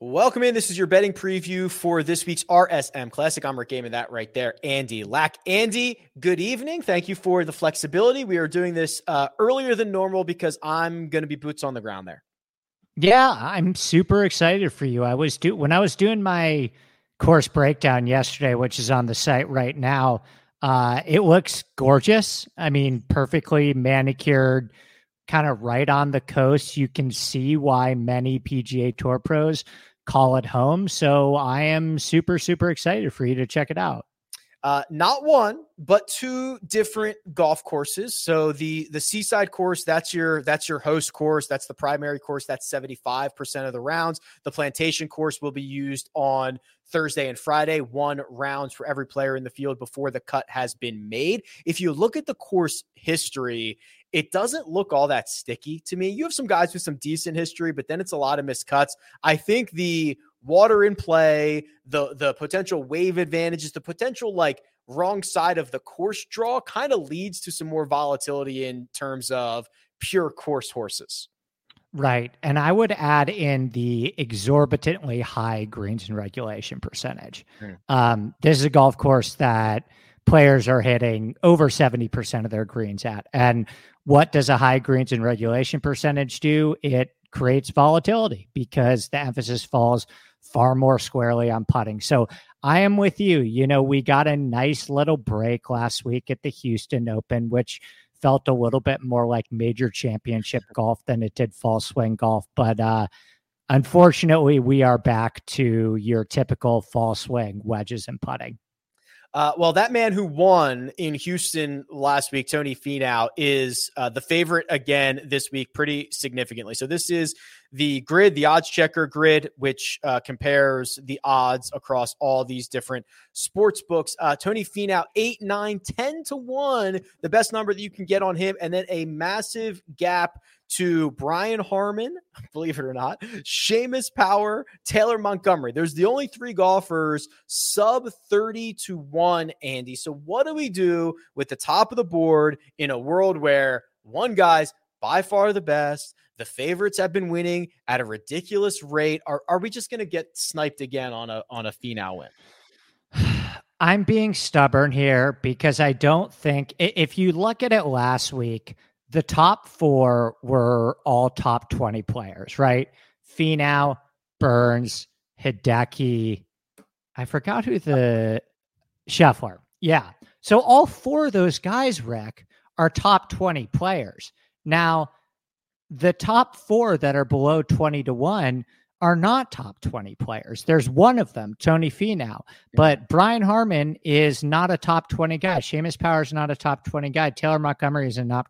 Welcome in. This is your betting preview for this week's RSM Classic. I'm Rick Gehman, that right there. Andy Lack. Andy, good evening. Thank you for the flexibility. We are doing this uh, earlier than normal because I'm going to be boots on the ground there. Yeah, I'm super excited for you. I was do when I was doing my course breakdown yesterday, which is on the site right now. Uh, it looks gorgeous. I mean, perfectly manicured, kind of right on the coast. You can see why many PGA Tour pros call it home. So I am super, super excited for you to check it out. Uh, not one, but two different golf courses. So the the Seaside course, that's your that's your host course. That's the primary course. That's seventy five percent of the rounds. The Plantation course will be used on Thursday and Friday, one rounds for every player in the field before the cut has been made. If you look at the course history, it doesn't look all that sticky to me. You have some guys with some decent history, but then it's a lot of miscuts. I think the water in play, the the potential wave advantages, the potential like wrong side of the course draw kind of leads to some more volatility in terms of pure course horses. Right. And I would add in the exorbitantly high greens and regulation percentage. Mm. Um, this is a golf course that players are hitting over 70% of their greens at. And what does a high greens and regulation percentage do? It creates volatility because the emphasis falls far more squarely on putting. So I am with you. You know, we got a nice little break last week at the Houston Open, which felt a little bit more like major championship golf than it did fall swing golf. But uh, unfortunately, we are back to your typical fall swing wedges and putting. Uh, well, that man who won in Houston last week, Tony Finau, is uh, the favorite again this week pretty significantly. So this is the grid, the odds checker grid, which uh, compares the odds across all these different sports books. Uh, Tony Finau, 8, 9, 10 to 1, the best number that you can get on him. And then a massive gap to Brian Harman, believe it or not, Seamus Power, Taylor Montgomery. There's the only three golfers sub 30 to 1, Andy. So, what do we do with the top of the board in a world where one guy's by far the best? The favorites have been winning at a ridiculous rate. Are, are we just going to get sniped again on a on a Finau win? I'm being stubborn here because I don't think if you look at it last week, the top four were all top 20 players, right? Finau, Burns, Hideki. I forgot who the Scheffler. Yeah. So all four of those guys, Rick, are top 20 players. Now, the top four that are below 20 to 1 are not top 20 players. There's one of them, Tony Finau, but Brian Harman is not a top 20 guy. Seamus Power is not a top 20 guy. Taylor Montgomery is a not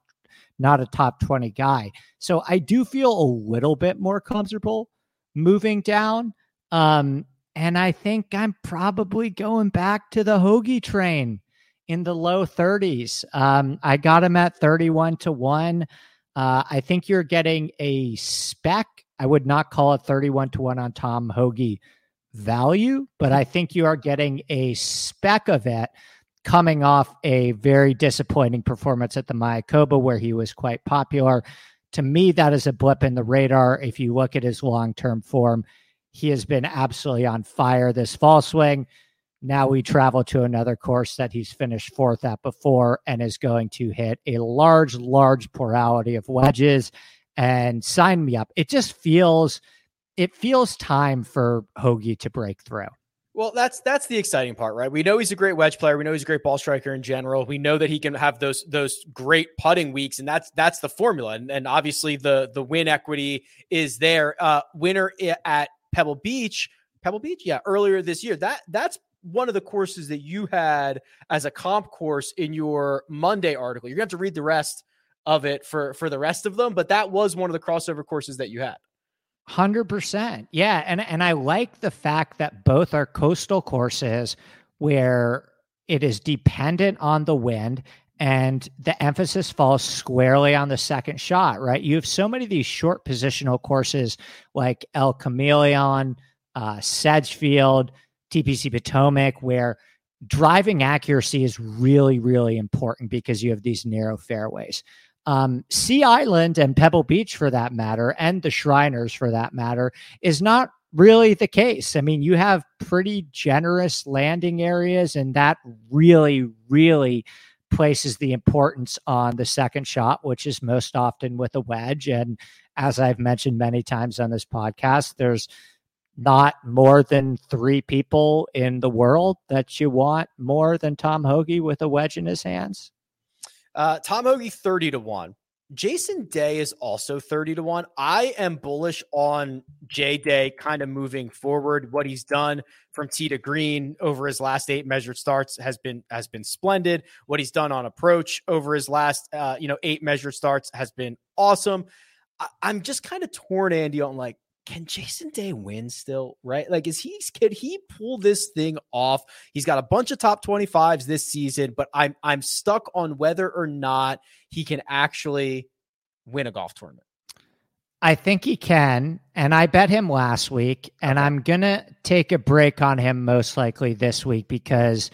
not a top 20 guy. So I do feel a little bit more comfortable moving down. Um, and I think I'm probably going back to the Hoge train in the low 30s. Um, I got him at 31 to 1. Uh, I think you're getting a spec. I would not call it 31 to 1 on Tom Hoge value, but I think you are getting a spec of it coming off a very disappointing performance at the Mayakoba, where he was quite popular. To me, that is a blip in the radar. If you look at his long term form, he has been absolutely on fire this fall swing. Now we travel to another course that he's finished fourth at before and is going to hit a large, large plurality of wedges and sign me up. It just feels it feels time for Hoge to break through. Well, that's that's the exciting part, right? We know he's a great wedge player. We know he's a great ball striker in general. We know that he can have those those great putting weeks, and that's that's the formula. And, and obviously, the the win equity is there. Uh, winner at Pebble Beach, Pebble Beach, yeah, earlier this year. That that's one of the courses that you had as a comp course in your Monday article. You're gonna have to read the rest of it for for the rest of them, but that was one of the crossover courses that you had. Hundred percent, yeah, and and I like the fact that both are coastal courses where it is dependent on the wind and the emphasis falls squarely on the second shot. Right, you have so many of these short positional courses like El Chameleon, uh, Sedgefield, TPC Potomac, where driving accuracy is really really important because you have these narrow fairways. Um, sea Island and Pebble Beach, for that matter, and the Shriners, for that matter, is not really the case. I mean, you have pretty generous landing areas, and that really, really places the importance on the second shot, which is most often with a wedge. And as I've mentioned many times on this podcast, there's not more than three people in the world that you want more than Tom Hoge with a wedge in his hands. Uh, Tom Hoge 30 to 1. Jason Day is also 30 to 1. I am bullish on J Day kind of moving forward. What he's done from tee to green over his last eight measured starts has been has been splendid. What he's done on approach over his last uh, you know eight measured starts has been awesome. I, I'm just kind of torn, Andy, on like can Jason Day win still? Right? Like, is he could he pull this thing off? He's got a bunch of top 25s this season, but I'm I'm stuck on whether or not he can actually win a golf tournament. I think he can, and I bet him last week, and. I'm gonna take a break on him most likely this week because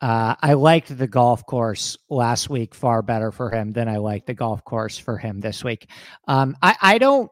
uh, I liked the golf course last week far better for him than I liked the golf course for him this week. Um, I, I don't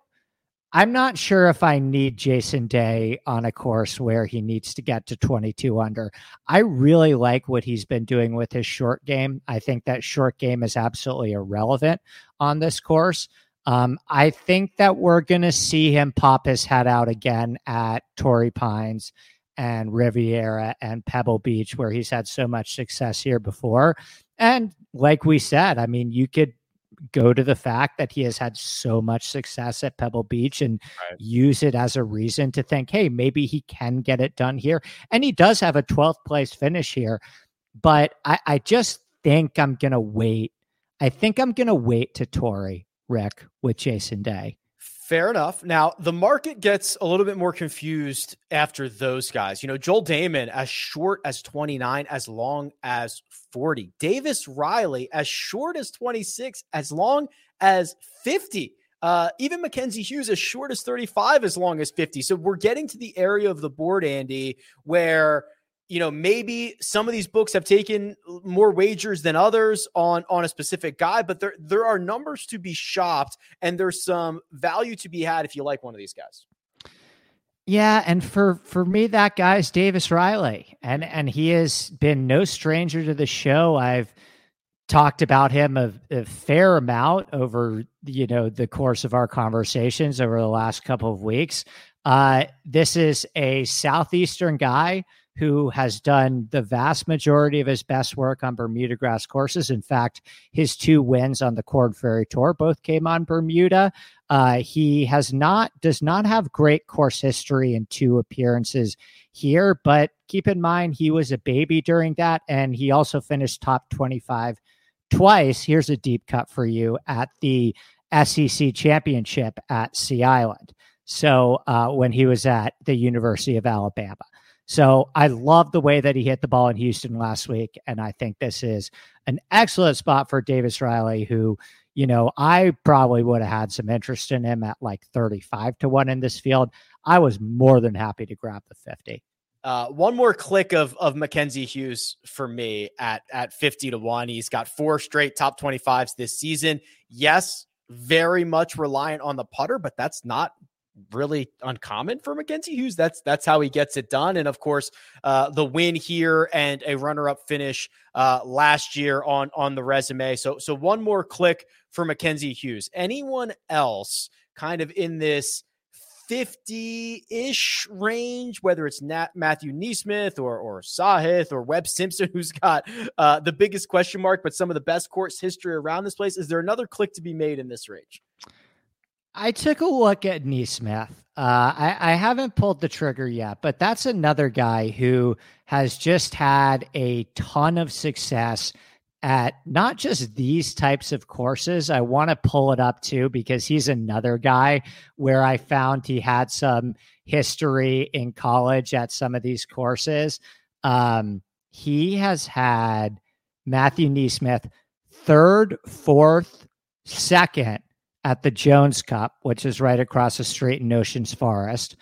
I'm not sure if I need Jason Day on a course where he needs to get to 22 under. I really like what he's been doing with his short game. I think that short game is absolutely irrelevant on this course. Um, I think that we're going to see him pop his head out again at Torrey Pines and Riviera and Pebble Beach, where he's had so much success here before. And like we said, I mean, you could go to the fact that he has had so much success at Pebble Beach and right. use it as a reason to think, hey, maybe he can get it done here. And he does have a 12th place finish here. But I, I just think I'm going to wait. I think I'm going to wait to Torrey, Rick, with Jason Day. Fair enough. Now, the market gets a little bit more confused after those guys. You know, Joel Dahmen as short as 29, as long as 40. Davis Riley as short as 26, as long as 50. Uh, even Mackenzie Hughes as short as 35, as long as 50. So we're getting to the area of the board, Andy, where you know maybe some of these books have taken more wagers than others on on a specific guy but there there are numbers to be shopped and there's some value to be had if you like one of these guys. Yeah and for for me that guy is davis riley and and he has been no stranger to the show. I've talked about him a, a fair amount over you know the course of our conversations over the last couple of weeks. Uh this is a southeastern guy who has done the vast majority of his best work on Bermuda grass courses. In fact, his two wins on the Korn Ferry Tour both came on Bermuda. Uh, he has not does not have great course history in two appearances here, but keep in mind he was a baby during that, and he also finished top twenty five twice. Here's a deep cut for you at the SEC Championship at Sea Island. So uh, when he was at the University of Alabama. So I love the way that he hit the ball in Houston last week. And I think this is an excellent spot for Davis Riley, who, you know, I probably would have had some interest in him at like 35 to 1 in this field. I was more than happy to grab the 50. Uh, one more click of of Mackenzie Hughes for me at at 50 to 1. He's got four straight top 25s this season. Yes, very much reliant on the putter, but that's not really uncommon for Mackenzie Hughes. That's that's how he gets it done. And of course, uh, the win here and a runner-up finish uh, last year on on the resume. So so one more click for Mackenzie Hughes. Anyone else kind of in this 50-ish range, whether it's Nat, Matthew NeSmith or or Sahith or Webb Simpson, who's got uh, the biggest question mark, but some of the best course history around this place. Is there another click to be made in this range? I took a look at NeSmith. Uh, I, I haven't pulled the trigger yet, but that's another guy who has just had a ton of success at not just these types of courses. I want to pull it up too because he's another guy where I found he had some history in college at some of these courses. Um, he has had Matthew NeSmith third, fourth, second at the Jones Cup, which is right across the street in Oceans Forest.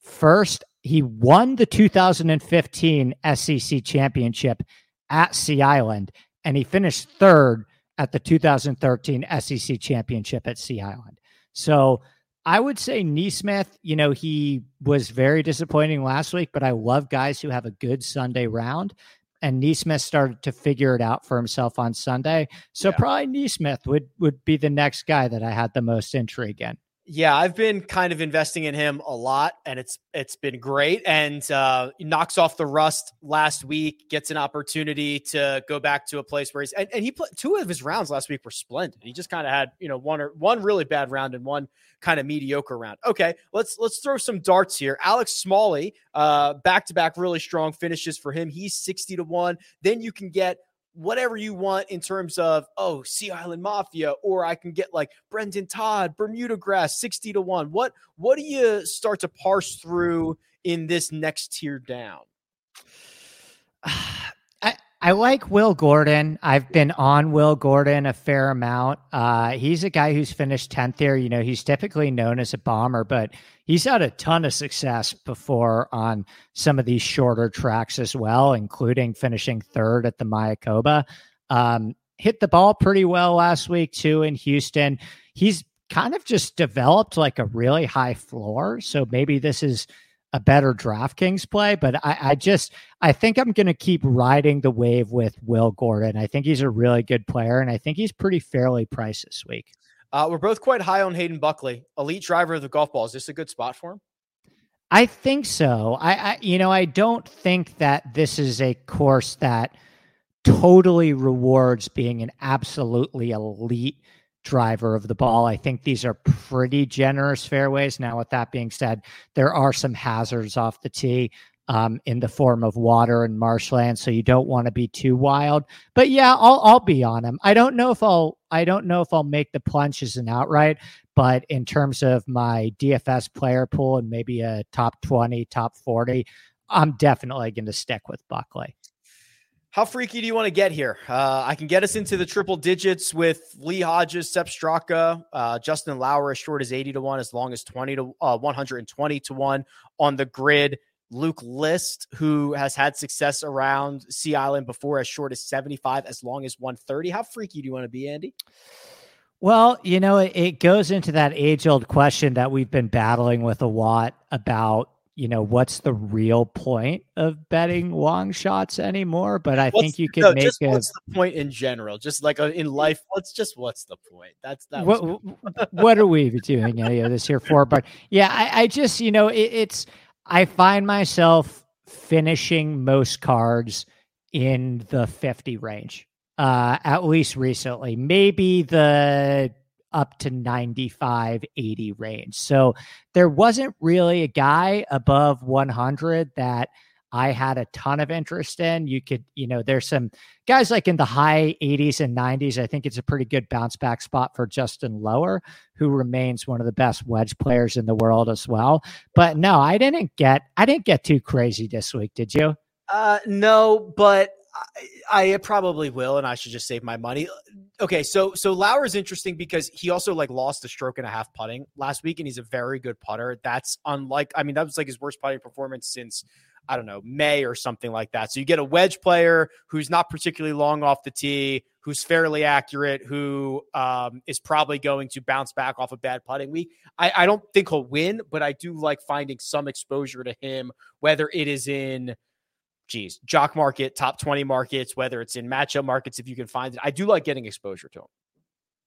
First, he won the 2015 SEC championship at Sea Island, and he finished third at the 2013 SEC championship at Sea Island. So I would say NeSmith, you know, he was very disappointing last week, but I love guys who have a good Sunday round. And NeSmith started to figure it out for himself on Sunday. So yeah. probably NeSmith would would be the next guy that I had the most intrigue in. Yeah, I've been kind of investing in him a lot, and it's it's been great. And uh, knocks off the rust last week, gets an opportunity to go back to a place where he's and, and he put two of his rounds last week were splendid. He just kind of had you know one or one really bad round and one kind of mediocre round. Okay, let's let's throw some darts here. Alex Smalley, back to back really strong finishes for him. He's sixty to one. Then you can get whatever you want in terms of oh Sea Island Mafia, or I can get like brendon Todd, Bermuda Grass, sixty to one. What what do you start to parse through in this next tier down? I like Will Gordon. I've been on Will Gordon a fair amount. Uh, he's a guy who's finished 10th here. You know, he's typically known as a bomber, but he's had a ton of success before on some of these shorter tracks as well, including finishing third at the Mayakoba. Um, hit the ball pretty well last week, too, in Houston. He's kind of just developed like a really high floor. So maybe this is a better DraftKings play, but I, I just I think I'm going to keep riding the wave with Will Gordon. I think he's a really good player, and I think he's pretty fairly priced this week. Uh, we're both quite high on Hayden Buckley, elite driver of the golf ball. Is this a good spot for him? I think so. I, I you know I don't think that this is a course that totally rewards being an absolutely elite driver of the ball. I think these are pretty generous fairways. Now, with that being said, there are some hazards off the tee. Um, in the form of water and marshland, so you don't want to be too wild. But yeah, I'll I'll be on him. I don't know if I'll I don't know if I'll make the plunge as an outright, but in terms of my DFS player pool and maybe a top twenty, top forty, I'm definitely going to stick with Buckley. How freaky do you want to get here? Uh, I can get us into the triple digits with Lee Hodges, Sepp Straka, uh, Justin Lower as short as 80 to 1, as long as 20 to uh, 120 to 1 on the grid. Luke List, who has had success around Sea Island before, as short as 75, as long as 130. How freaky do you want to be, Andy? Well, you know, it, it goes into that age old question that we've been battling with a lot about you know what's the real point of betting long shots anymore but i what's, think you could no, make just a, what's the point in general? Just like uh, in life what's just what's the point? That's that what, what are we doing any of this here for? But yeah i, I just you know it, it's i find myself finishing most cards in the 50 range uh at least recently. Maybe the up to 95, 80 range. So there wasn't really a guy above 100 that I had a ton of interest in. You could, you know, there's some guys like in the high 80s and 90s. I think it's a pretty good bounce back spot for Justin Lower, who remains one of the best wedge players in the world as well. But no, I didn't get I didn't get too crazy this week, did you? Uh no, but I, I, probably will, and I should just save my money. Okay, so so Lower is interesting because he also like lost a stroke and a half putting last week, and he's a very good putter. That's unlike, I mean, that was like his worst putting performance since I don't know May or something like that. So you get a wedge player who's not particularly long off the tee, who's fairly accurate, who um, is probably going to bounce back off a bad putting week. I, I don't think he'll win, but I do like finding some exposure to him, whether it is in geez, jock market, top 20 markets, whether it's in matchup markets, if you can find it. I do like getting exposure to them.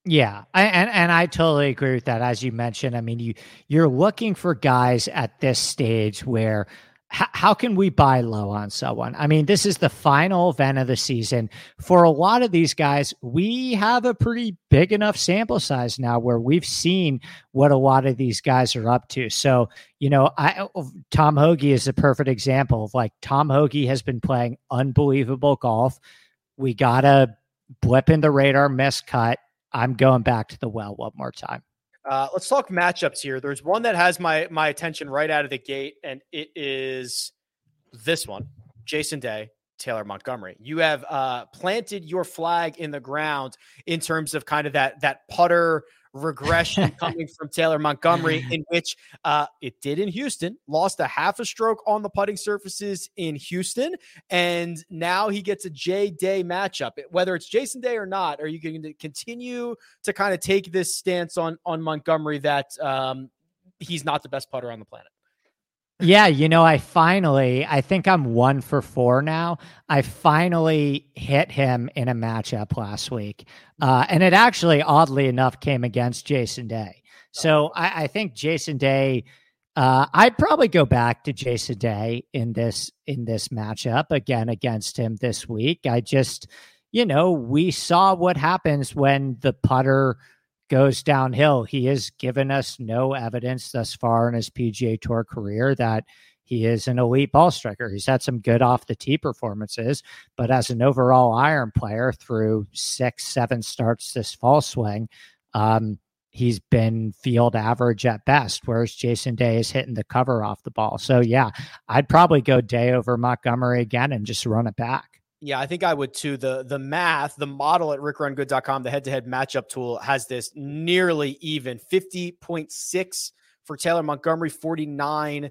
Yeah, I, and and I totally agree with that. As you mentioned, I mean, you you're looking for guys at this stage where how can we buy low on someone? I mean, this is the final event of the season. For a lot of these guys, we have a pretty big enough sample size now where we've seen what a lot of these guys are up to. So, you know, I Tom Hoge is a perfect example of like Tom Hoge has been playing unbelievable golf. We got a blip in the radar miss cut. I'm going back to the well one more time. Uh, let's talk matchups here. There's one that has my my attention right out of the gate, and it is this one: Jason Day, Taylor Montgomery. You have uh, planted your flag in the ground in terms of kind of that that putter regression coming from Taylor Montgomery, in which uh, it did in Houston, lost a half a stroke on the putting surfaces in Houston, and now he gets a J Day matchup. Whether it's Jason Day or not, are you going to continue to kind of take this stance on on Montgomery that um, he's not the best putter on the planet. Yeah, you know, I finally, I think I'm one for four now. I finally hit him in a matchup last week. Uh, and it actually, oddly enough, came against Jason Day. So I, I think Jason Day, uh, I'd probably go back to Jason Day in this in this matchup again against him this week. I just, you know, we saw what happens when the putter goes downhill. He has given us no evidence thus far in his PGA Tour career that he is an elite ball striker. He's had some good off the tee performances, but as an overall iron player through six, seven starts this fall swing, um, he's been field average at best, whereas Jason Day is hitting the cover off the ball. So, yeah, I'd probably go Day over Montgomery again and just run it back. Yeah, I think I would too. The the math, the model at rickrungood.com, the head-to-head matchup tool has this nearly even 50.6 for Taylor Montgomery, 49.4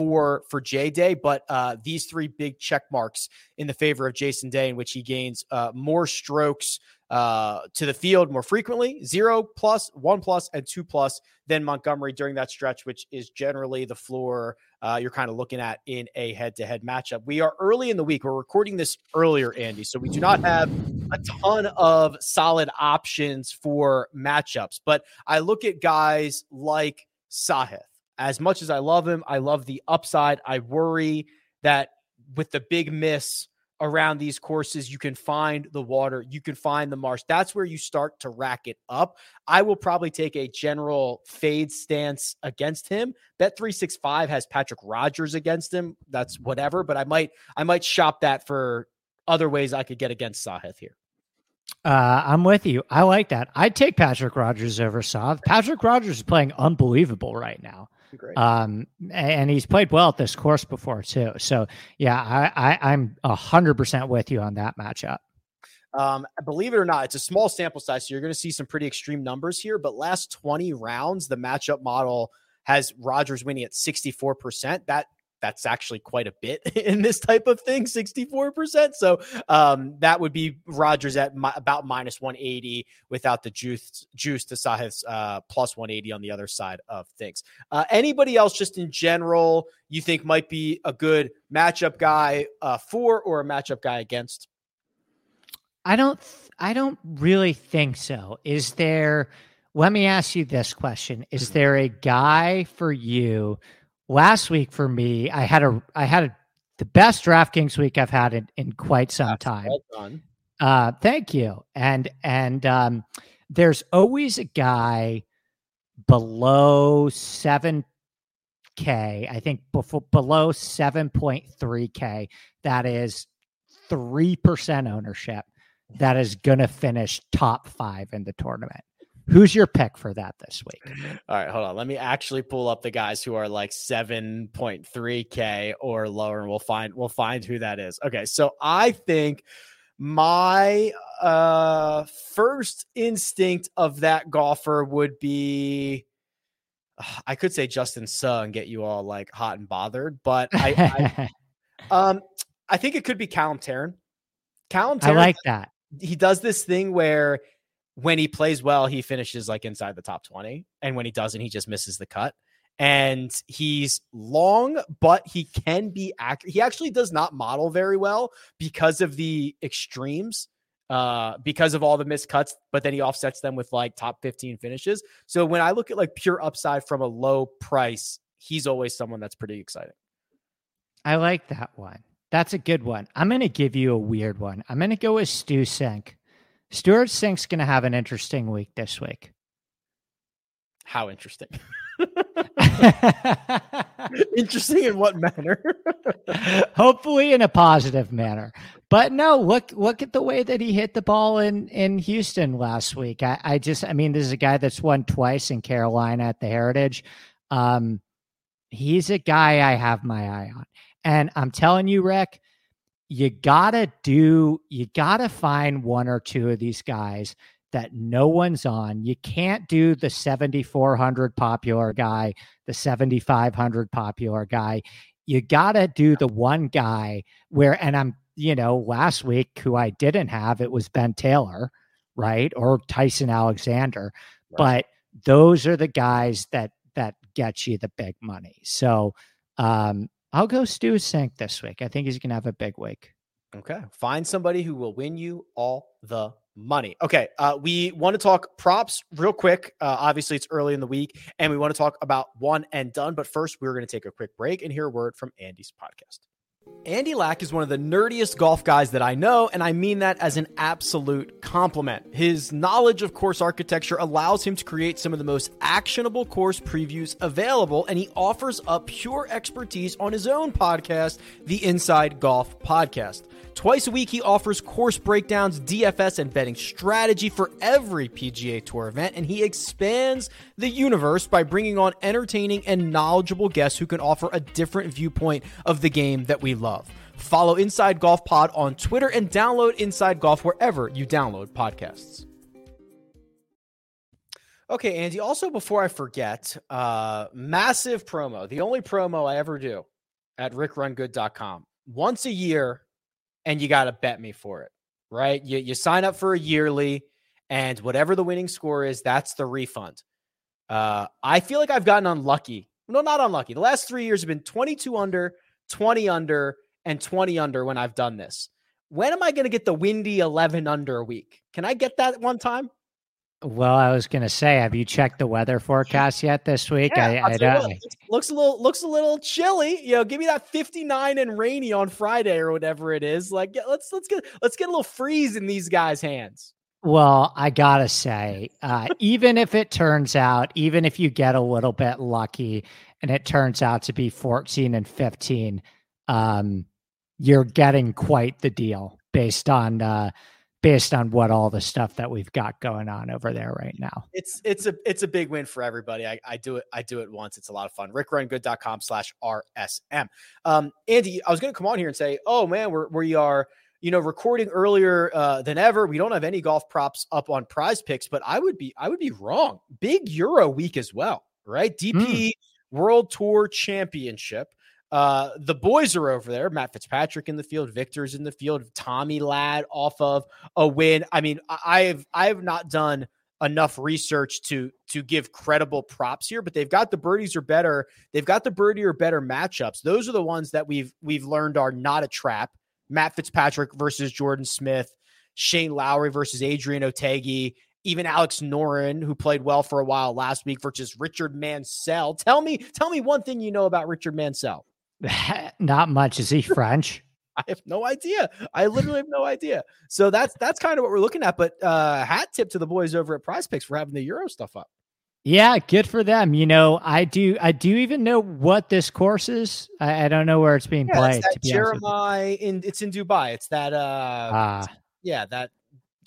for J Day, but uh, these three big check marks in the favor of Jason Day, in which he gains uh, more strokes uh, to the field more frequently, zero plus, one plus, and two plus than Montgomery during that stretch, which is generally the floor uh, you're kind of looking at in a head to head matchup. We are early in the week. We're recording this earlier, Andy, so we do not have a ton of solid options for matchups. But I look at guys like Sahith. As much as I love him, I love the upside. I worry that with the big miss, around these courses. You can find the water, you can find the marsh. That's where you start to rack it up. I will probably take a general fade stance against him. Bet 365 has Patrick Rodgers against him. That's whatever, but I might I might shop that for other ways I could get against Sahith here. Uh, I'm with you. I like that. I'd take Patrick Rodgers over Sahith. Patrick Rogers is playing unbelievable right now. Great. Um, and he's played well at this course before too. So yeah, I, I I'm a hundred percent with you on that matchup. Um, believe it or not, it's a small sample size, so you're going to see some pretty extreme numbers here. But last 20 rounds, the matchup model has Rodgers winning at 64%. That that's actually quite a bit in this type of thing 64% so um, that would be rodgers at my, about minus 180 without the juice juice to Sahith's uh, plus 180 on the other side of things. Uh, anybody else just in general you think might be a good matchup guy uh, for or a matchup guy against? I don't i don't really think so. Is there let me ask you this question. Is mm-hmm. there a guy for you last week for me, I had a I had a, the best DraftKings week I've had in, in quite some That's time. Well uh, thank you. And and um, there's always a guy below seven k. I think before, below seven point three k. That is three percent ownership. That is going to finish top five in the tournament. Who's your pick for that this week? All right, hold on. Let me actually pull up the guys who are like 7.3k or lower and we'll find we'll find who that is. Okay, so I think my uh first instinct of that golfer would be I could say Justin Suh and get you all like hot and bothered, but I, I um I think it could be Callum Tarren. Callum Tarren, I like that. He does this thing where when he plays well, he finishes like inside the top 20. And when he doesn't, he just misses the cut. And he's long, but he can be accurate. He actually does not model very well because of the extremes, uh, because of all the missed cuts, but then he offsets them with like top 15 finishes. So when I look at like pure upside from a low price, he's always someone that's pretty exciting. I like that one. That's a good one. I'm going to give you a weird one. I'm going to go with Stu Cink. Stewart Cink's going to have an interesting week this week. How interesting? interesting in what manner? Hopefully in a positive manner. But no, look look at the way that he hit the ball in in Houston last week. I, I just I mean, this is a guy that's won twice in Carolina at the Heritage. Um, he's a guy I have my eye on. And I'm telling you, Rick, you gotta do you gotta find one or two of these guys that no one's on. You can't do the 7400 popular guy, the 7500 popular guy. You got to do the one guy where, and I'm, you know, last week who I didn't have, it was Ben Taylor, right? Or Tyson Alexander. Right. But those are the guys that, that get you the big money. So um, I'll go Stu Cink this week. I think he's going to have a big week. Okay. Find somebody who will win you all the money. Okay. Uh, we want to talk props real quick. Uh, obviously, it's early in the week, and we want to talk about one and done. But first, we're going to take a quick break and hear a word from Andy's podcast. Andy Lack is one of the nerdiest golf guys that I know, and I mean that as an absolute compliment. His knowledge of course architecture allows him to create some of the most actionable course previews available, and he offers up pure expertise on his own podcast, the Inside Golf Podcast. Twice a week, he offers course breakdowns, DFS, and betting strategy for every PGA Tour event, and he expands the universe by bringing on entertaining and knowledgeable guests who can offer a different viewpoint of the game that we love. Follow Inside Golf Pod on Twitter and download Inside Golf wherever you download podcasts. Okay, Andy. Also, before I forget, uh, massive promo. The only promo I ever do at rickrungood.com. Once a year, and you got to bet me for it, right? You, you sign up for a yearly, and whatever the winning score is, that's the refund. Uh, I feel like I've gotten unlucky. No, not unlucky. The last three years have been 22 under, 20 under, and 20 under when I've done this. When am I going to get the windy 11 under a week? Can I get that one time? Well, I was going to say, have you checked the weather forecast yet this week? Yeah, I, I don't. Looks a little looks a little chilly. You know, give me that 59 and rainy on Friday or whatever it is. Like, let's let's get let's get a little freeze in these guys' hands. Well, I gotta say, uh, even if it turns out, even if you get a little bit lucky and it turns out to be 14 and 15, um, you're getting quite the deal based on uh, based on what all the stuff that we've got going on over there right now. It's it's a it's a big win for everybody. I, I do it I do it once. It's a lot of fun. RickRunGood.com slash RSM. Um, Andy, I was gonna come on here and say, oh man, we're we are you know recording earlier uh, than ever. We don't have any golf props up on prize picks, but I would be I would be wrong. Big Euro week as well, right? DP mm. World Tour Championship. Uh, the boys are over there. Matt Fitzpatrick in the field, Viktor's in the field, Tommy Ladd off of a win. I mean, I've I have not done enough research to to give credible props here, but they've got the birdies are better. They've got the birdie or better matchups. Those are the ones that we've we've learned are not a trap. Matt Fitzpatrick versus Jordan Smith, Shane Lowry versus Adrian Otaegui, even Alex Noren, who played well for a while last week, versus Richard Mansell. Tell me, tell me one thing you know about Richard Mansell. Not much. Is he French? I have no idea. I literally have no idea. So that's that's kind of what we're looking at. But uh hat tip to the boys over at Prize Picks for having the Euro stuff up. Yeah, good for them. You know, I do. I do even know what this course is. I, I don't know where it's being yeah, played. It's Jeremiah in. It's in Dubai. It's that. uh uh, Yeah, that.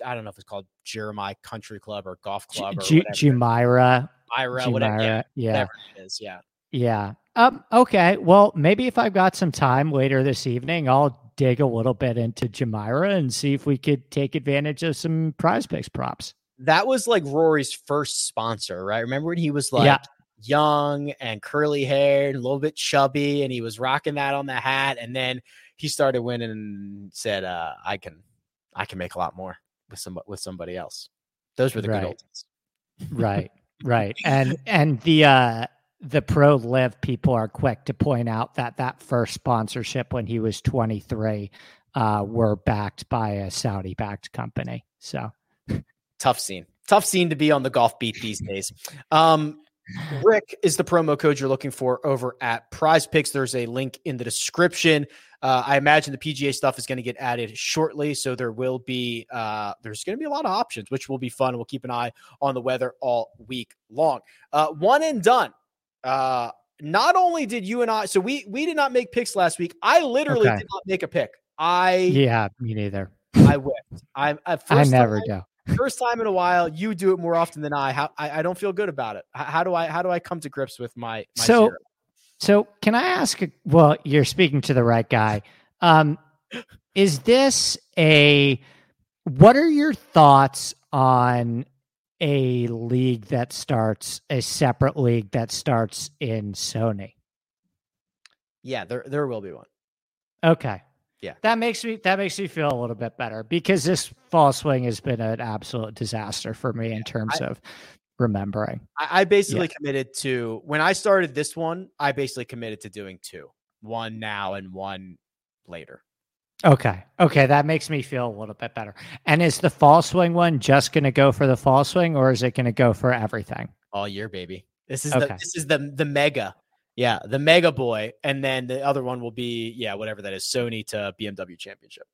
I don't know if it's called Jeremiah Country Club or Golf Club G- or G- Jumeirah. Jumeirah, whatever. Yeah, yeah. Whatever it is. Yeah. Yeah. Um, okay. Well, maybe if I've got some time later this evening, I'll dig a little bit into Jumeirah and see if we could take advantage of some prize picks props. That was like Rory's first sponsor, right? Remember when he was like yeah. young and curly haired, a little bit chubby, and he was rocking that on the hat, and then he started winning and said, uh, I can I can make a lot more with some with somebody else. Those were the right. good old days. right. Right. And and the uh the pro LIV people are quick to point out that that first sponsorship when he was 23 uh, were backed by a Saudi backed company. So tough scene, tough scene to be on the golf beat these days. Um, Rick is the promo code you're looking for over at Prize Picks. There's a link in the description. Uh, I imagine the PGA stuff is going to get added shortly, so there will be uh, there's going to be a lot of options, which will be fun. We'll keep an eye on the weather all week long. Uh, one and done uh, not only did you and I, so we we did not make picks last week. I literally okay. did not make a pick. I yeah, me neither. I whipped. I I never time, do. First time in a while, you do it more often than I. How I, I don't feel good about it. How, how, do I how do I come to grips with my, my so zero? so can I ask? Well, you're speaking to the right guy. Um, is this a? What are your thoughts on a league that starts a separate league that starts in Sony. Yeah, there there will be one. Okay. Yeah. That makes me that makes me feel a little bit better because this fall swing has been an absolute disaster for me in terms I, of remembering. I, I basically yeah. committed to when I started this one. I basically committed to doing two, one now and one later. Okay. Okay. That makes me feel a little bit better. And is the fall swing one just going to go for the fall swing or is it going to go for everything? All year, baby. This is okay. the this is the the mega. Yeah, the mega boy. And then the other one will be, yeah, whatever that is, Sony to BMW championship.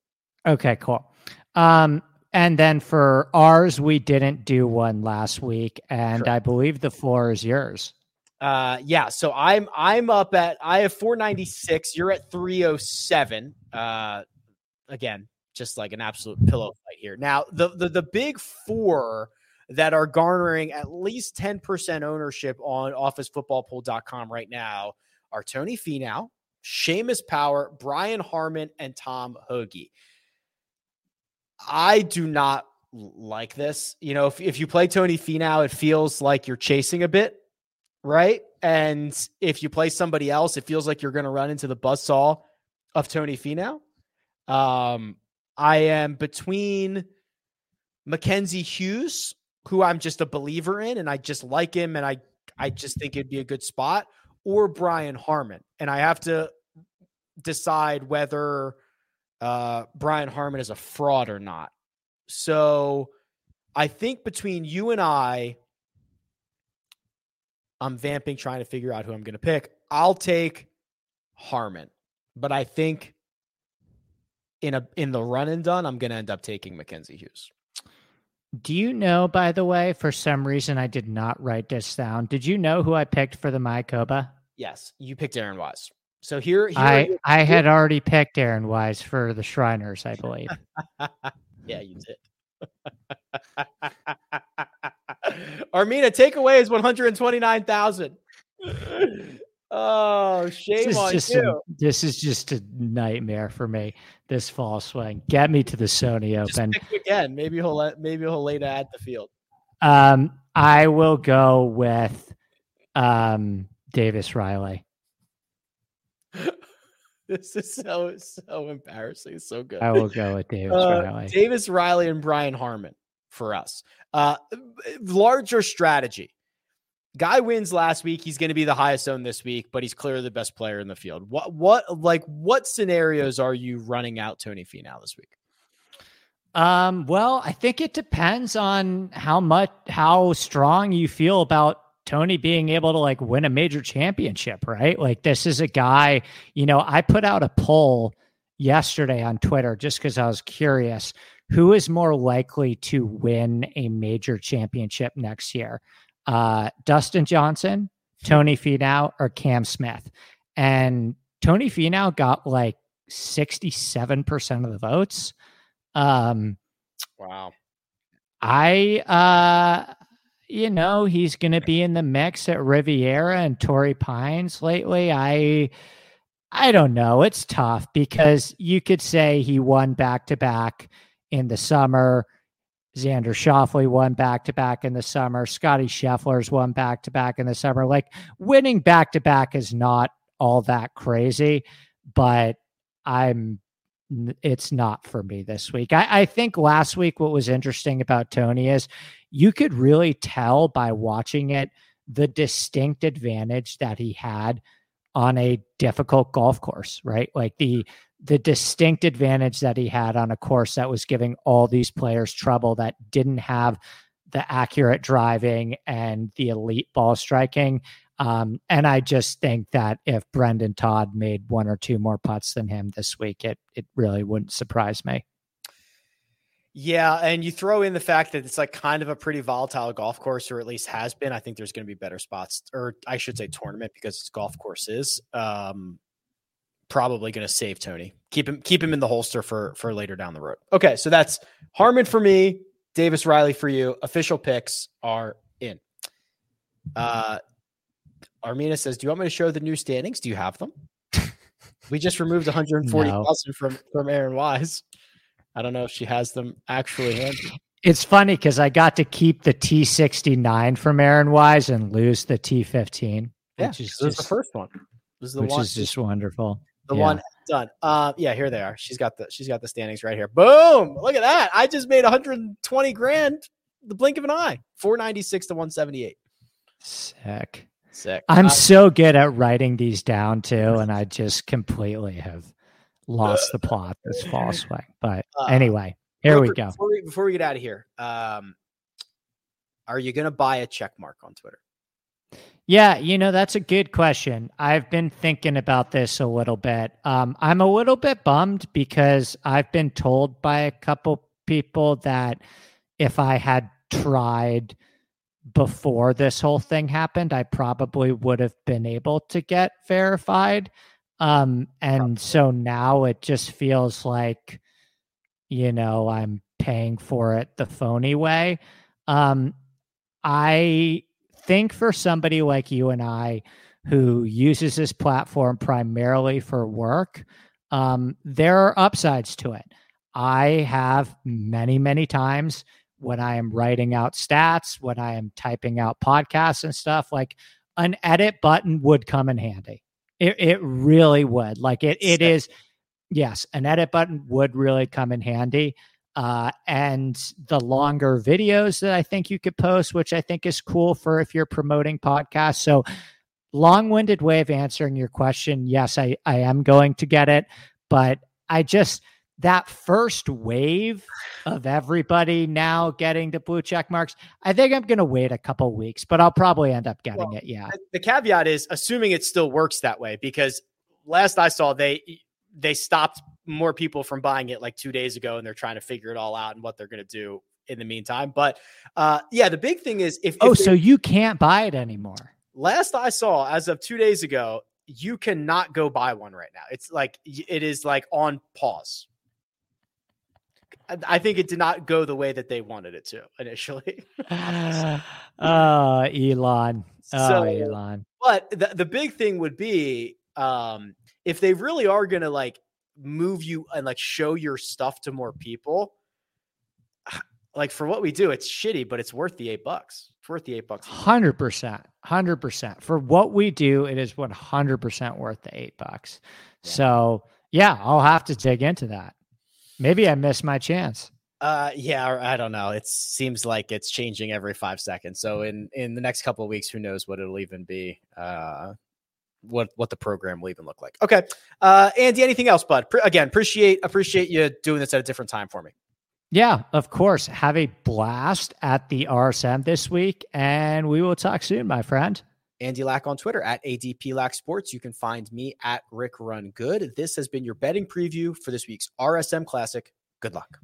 Okay, cool. Um, and then for ours, we didn't do one last week, and I believe the floor is yours. Uh, yeah. So I'm I'm up at I have 496. You're at 307. Uh, again, just like an absolute pillow fight here. Now, the the the big four that are garnering at least 10% ownership on officefootballpool.com right now are Tony Finau, Seamus Power, Brian Harman, and Tom Hoge. I do not like this. You know, if, if you play Tony Finau, it feels like you're chasing a bit, right? And if you play somebody else, it feels like you're going to run into the buzzsaw of Tony Finau. Um, I am between Mackenzie Hughes, who I'm just a believer in, and I just like him, and I I just think it'd be a good spot, or Brian Harman, and I have to decide whether uh, Brian Harman is a fraud or not. So I think between you and I, I'm vamping trying to figure out who I'm going to pick. I'll take Harman, but I think in a in the run and done, I'm going to end up taking Mackenzie Hughes. Do you know, by the way, for some reason I did not write this down. Did you know who I picked for the Mayakoba? Yes, you picked Aaron Wise. So here, here I I had already picked Aaron Wise for the Shriners, I believe. yeah, you did. Armina, takeaway is one hundred twenty-nine thousand. Oh, shame on you. A, this is just a nightmare for me. This fall swing. Get me to the Sony Open again. Maybe he'll let, maybe he'll lay at the field. Um, I will go with um Davis Riley. this is so so embarrassing. so good. I will go with Davis uh, Riley. Davis Riley and Brian Harman for us. Uh, larger strategy. Guy wins last week. He's going to be the highest owned this week, but he's clearly the best player in the field. What what like what scenarios are you running out Tony Finau this week? Um, well, I think it depends on how much how strong you feel about Tony being able to like win a major championship, right? Like this is a guy, you know, I put out a poll yesterday on Twitter just because I was curious who is more likely to win a major championship next year uh, Dustin Johnson, Tony Finau, or Cam Smith. And Tony Finau got like 67% of the votes. Um, wow. I, uh, you know, he's going to be in the mix at Riviera and Torrey Pines lately. I, I don't know. It's tough because you could say he won back to back in the summer. Xander Schauffele won back to back in the summer. Scotty Scheffler's won back to back in the summer. Like winning back to back is not all that crazy, but I'm it's not for me this week. I, I, think last week what was interesting about Tony is you could really tell by watching it the distinct advantage that he had on a difficult golf course, right? Like the the distinct advantage that he had on a course that was giving all these players trouble that didn't have the accurate driving and the elite ball striking. Um, and I just think that if Brendon Todd made one or two more putts than him this week, it it really wouldn't surprise me. Yeah, and you throw in the fact that it's like kind of a pretty volatile golf course, or at least has been. I think there's going to be better spots, or I should say tournament, because it's golf courses. Um, probably going to save Tony. Keep him keep him in the holster for for later down the road. Okay, so that's Harman for me, Davis Riley for you. Official picks are in. Uh Armina says, "Do you want me to show the new standings? Do you have them?" we just removed 140,000 no. from from Aaron Wise. I don't know if she has them actually handy. It's funny because I got to keep the T69 from Aaron Wise and lose the T15. Yeah, which is just, the first one. This is the which one. is just wonderful. The yeah. one done. Uh, yeah, here they are. She's got the she's got the standings right here. Boom! Look at that. I just made 120 grand the blink of an eye. 496 to 178. Sick. Sick. I'm Uh, so good at writing these down too, and I just completely have lost the plot this fall swing. But Uh, anyway, here we go. Before we, before we get out of here, um, are you going to buy a check mark on Twitter? Yeah, you know, that's a good question. I've been thinking about this a little bit. Um, I'm a little bit bummed because I've been told by a couple people that if I had tried before this whole thing happened, I probably would have been able to get verified. Um, and so now it just feels like, you know, I'm paying for it the phony way. Um, I think for somebody like you and I who uses this platform primarily for work, um, there are upsides to it. I have many, many times when I am writing out stats, when I am typing out podcasts and stuff, like an edit button would come in handy. It, it really would. Like it, it is, yes, an edit button would really come in handy uh, and the longer videos that I think you could post, which I think is cool for if you're promoting podcasts. So, long-winded way of answering your question. Yes, I I am going to get it, but I just that first wave of everybody now getting the blue check marks. I think I'm going to wait a couple weeks, but I'll probably end up getting Well, it. Yeah. The caveat is assuming it still works that way because last I saw they they stopped more people from buying it like two days ago and they're trying to figure it all out and what they're going to do in the meantime. But uh, yeah, the big thing is if, Oh, if they- so you can't buy it anymore. last I saw as of two days ago, you cannot go buy one right now. It's like it is like on pause. I- think it did not go the way that they wanted it to initially. oh, Elon. Oh, So- Elon. But the, the big thing would be um, if they really are going to like move you and like show your stuff to more people. Like for what we do, it's shitty, but it's worth the eight bucks. It's worth the eight bucks. Hundred percent, hundred percent. For what we do, it is one hundred percent worth the eight bucks. Yeah. So yeah, I'll have to dig into that. Maybe I missed my chance. Uh, yeah, I don't know. It seems like it's changing every five seconds. So in in the next couple of weeks, who knows what it'll even be? Uh, what what the program will even look like? Okay, uh, Andy, anything else, bud? Pre- again, appreciate appreciate you doing this at a different time for me. Yeah, of course. Have a blast at the RSM this week, and we will talk soon, my friend. Andy Lack on Twitter at ADP Lack Sports. You can find me at Rick Run Good. This has been your betting preview for this week's RSM Classic. Good luck.